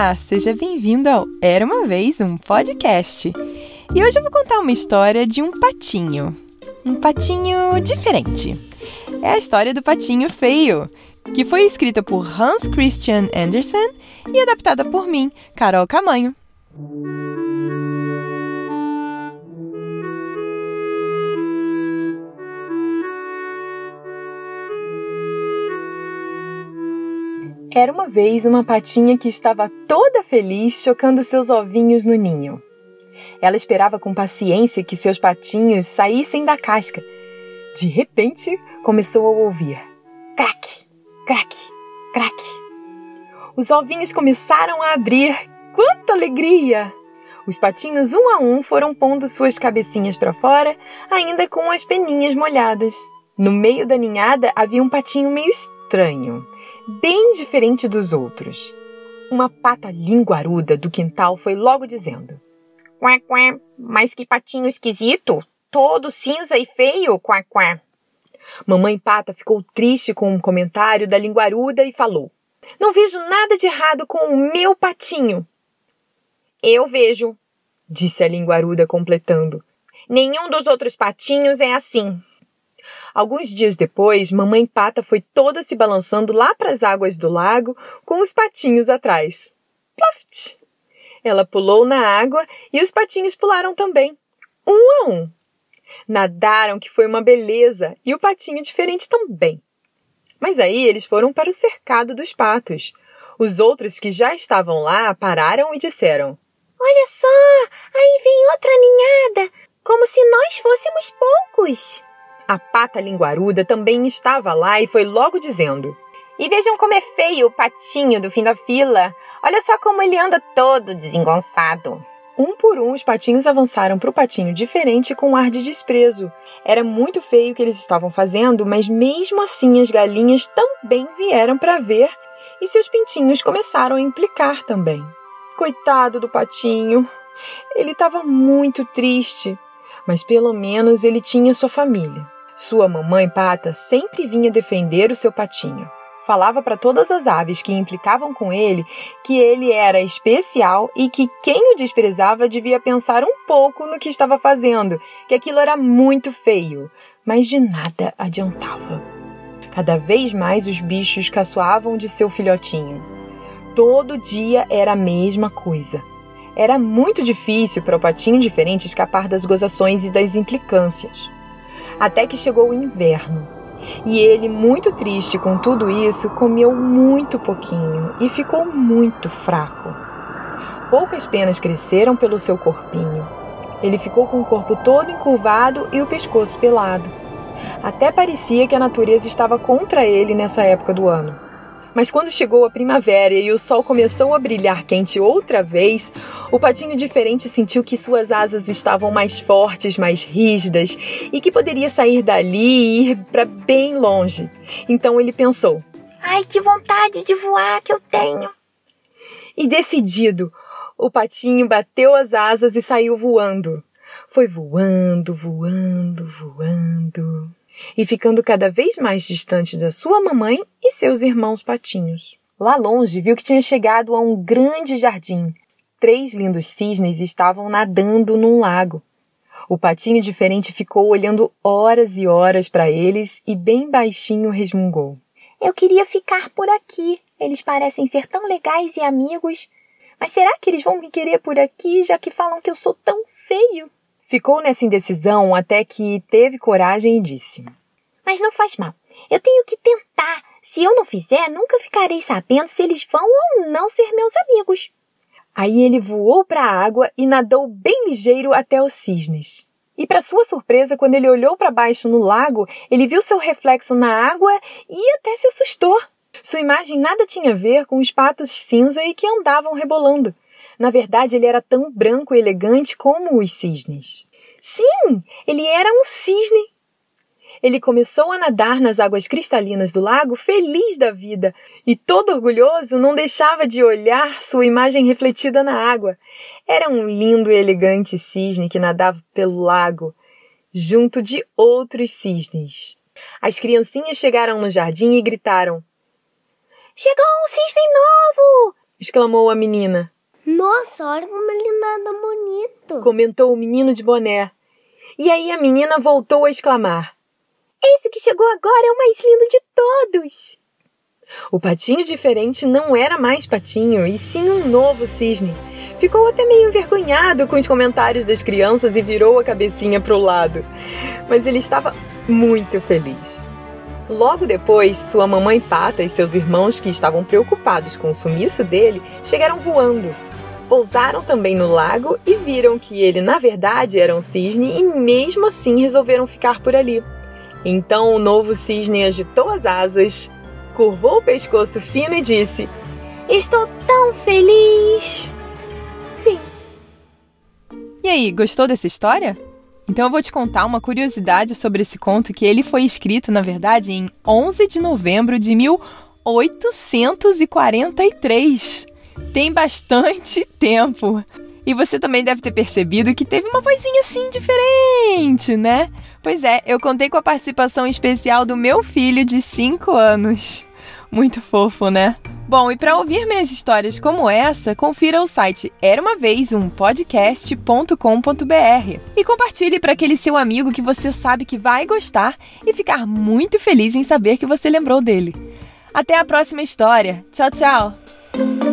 Olá, seja bem-vindo ao Era uma vez um podcast. E hoje eu vou contar uma história de um patinho. Um patinho diferente. É a história do patinho feio, que foi escrita por Hans Christian Andersen e adaptada por mim, Carol Camanho. Era uma vez uma patinha que estava toda feliz chocando seus ovinhos no ninho. Ela esperava com paciência que seus patinhos saíssem da casca. De repente, começou a ouvir crack, crack, crack. Os ovinhos começaram a abrir. Quanta alegria! Os patinhos, um a um, foram pondo suas cabecinhas para fora, ainda com as peninhas molhadas. No meio da ninhada havia um patinho meio estranho bem diferente dos outros. Uma pata linguaruda do quintal foi logo dizendo: Quá, quá, mas que patinho esquisito! Todo cinza e feio, quá, quá. Mamãe Pata ficou triste com um comentário da linguaruda e falou: Não vejo nada de errado com o meu patinho. Eu vejo, disse a linguaruda completando. Nenhum dos outros patinhos é assim. Alguns dias depois, mamãe pata foi toda se balançando lá para as águas do lago, com os patinhos atrás. Ploft! Ela pulou na água e os patinhos pularam também, um a um. Nadaram, que foi uma beleza, e o patinho diferente também. Mas aí eles foram para o cercado dos patos. Os outros que já estavam lá pararam e disseram: Olha só, aí vem outra ninhada, como se nós fôssemos poucos. A pata linguaruda também estava lá e foi logo dizendo: E vejam como é feio o patinho do fim da fila. Olha só como ele anda todo desengonçado. Um por um, os patinhos avançaram para o patinho diferente com um ar de desprezo. Era muito feio o que eles estavam fazendo, mas mesmo assim as galinhas também vieram para ver e seus pintinhos começaram a implicar também. Coitado do patinho! Ele estava muito triste, mas pelo menos ele tinha sua família. Sua mamãe pata sempre vinha defender o seu patinho. Falava para todas as aves que implicavam com ele que ele era especial e que quem o desprezava devia pensar um pouco no que estava fazendo, que aquilo era muito feio, mas de nada adiantava. Cada vez mais os bichos caçoavam de seu filhotinho. Todo dia era a mesma coisa. Era muito difícil para o patinho diferente escapar das gozações e das implicâncias até que chegou o inverno. E ele, muito triste com tudo isso, comeu muito pouquinho e ficou muito fraco. Poucas penas cresceram pelo seu corpinho. Ele ficou com o corpo todo encurvado e o pescoço pelado. Até parecia que a natureza estava contra ele nessa época do ano. Mas quando chegou a primavera e o sol começou a brilhar quente outra vez, o patinho diferente sentiu que suas asas estavam mais fortes, mais rígidas e que poderia sair dali e ir para bem longe. Então ele pensou: Ai, que vontade de voar que eu tenho! E decidido, o patinho bateu as asas e saiu voando. Foi voando, voando, voando e ficando cada vez mais distante da sua mamãe e seus irmãos patinhos. Lá longe, viu que tinha chegado a um grande jardim. Três lindos cisnes estavam nadando num lago. O patinho diferente ficou olhando horas e horas para eles e bem baixinho resmungou. Eu queria ficar por aqui. Eles parecem ser tão legais e amigos. Mas será que eles vão me querer por aqui, já que falam que eu sou tão feio? Ficou nessa indecisão até que teve coragem e disse: Mas não faz mal. Eu tenho que tentar. Se eu não fizer, nunca ficarei sabendo se eles vão ou não ser meus amigos. Aí ele voou para a água e nadou bem ligeiro até os cisnes. E para sua surpresa, quando ele olhou para baixo no lago, ele viu seu reflexo na água e até se assustou. Sua imagem nada tinha a ver com os patos cinza e que andavam rebolando. Na verdade, ele era tão branco e elegante como os cisnes. Sim, ele era um cisne. Ele começou a nadar nas águas cristalinas do lago, feliz da vida, e todo orgulhoso não deixava de olhar sua imagem refletida na água. Era um lindo e elegante cisne que nadava pelo lago, junto de outros cisnes. As criancinhas chegaram no jardim e gritaram: Chegou um cisne novo! exclamou a menina. Nossa, olha como ele nada bonito! comentou o menino de boné. E aí a menina voltou a exclamar: Esse que chegou agora é o mais lindo de todos! O patinho diferente não era mais patinho, e sim um novo cisne. Ficou até meio envergonhado com os comentários das crianças e virou a cabecinha para o lado. Mas ele estava muito feliz. Logo depois, sua mamãe pata e seus irmãos, que estavam preocupados com o sumiço dele, chegaram voando. Pousaram também no lago e viram que ele, na verdade, era um cisne e mesmo assim resolveram ficar por ali. Então o novo cisne agitou as asas, curvou o pescoço fino e disse: Estou tão feliz! Fim. E aí, gostou dessa história? Então eu vou te contar uma curiosidade sobre esse conto que ele foi escrito, na verdade, em 11 de novembro de 1843. Tem bastante tempo. E você também deve ter percebido que teve uma vozinha assim diferente, né? Pois é, eu contei com a participação especial do meu filho de 5 anos. Muito fofo, né? Bom, e para ouvir minhas histórias como essa, confira o site era uma vez um podcast.com.br e compartilhe para aquele seu amigo que você sabe que vai gostar e ficar muito feliz em saber que você lembrou dele. Até a próxima história. Tchau, tchau.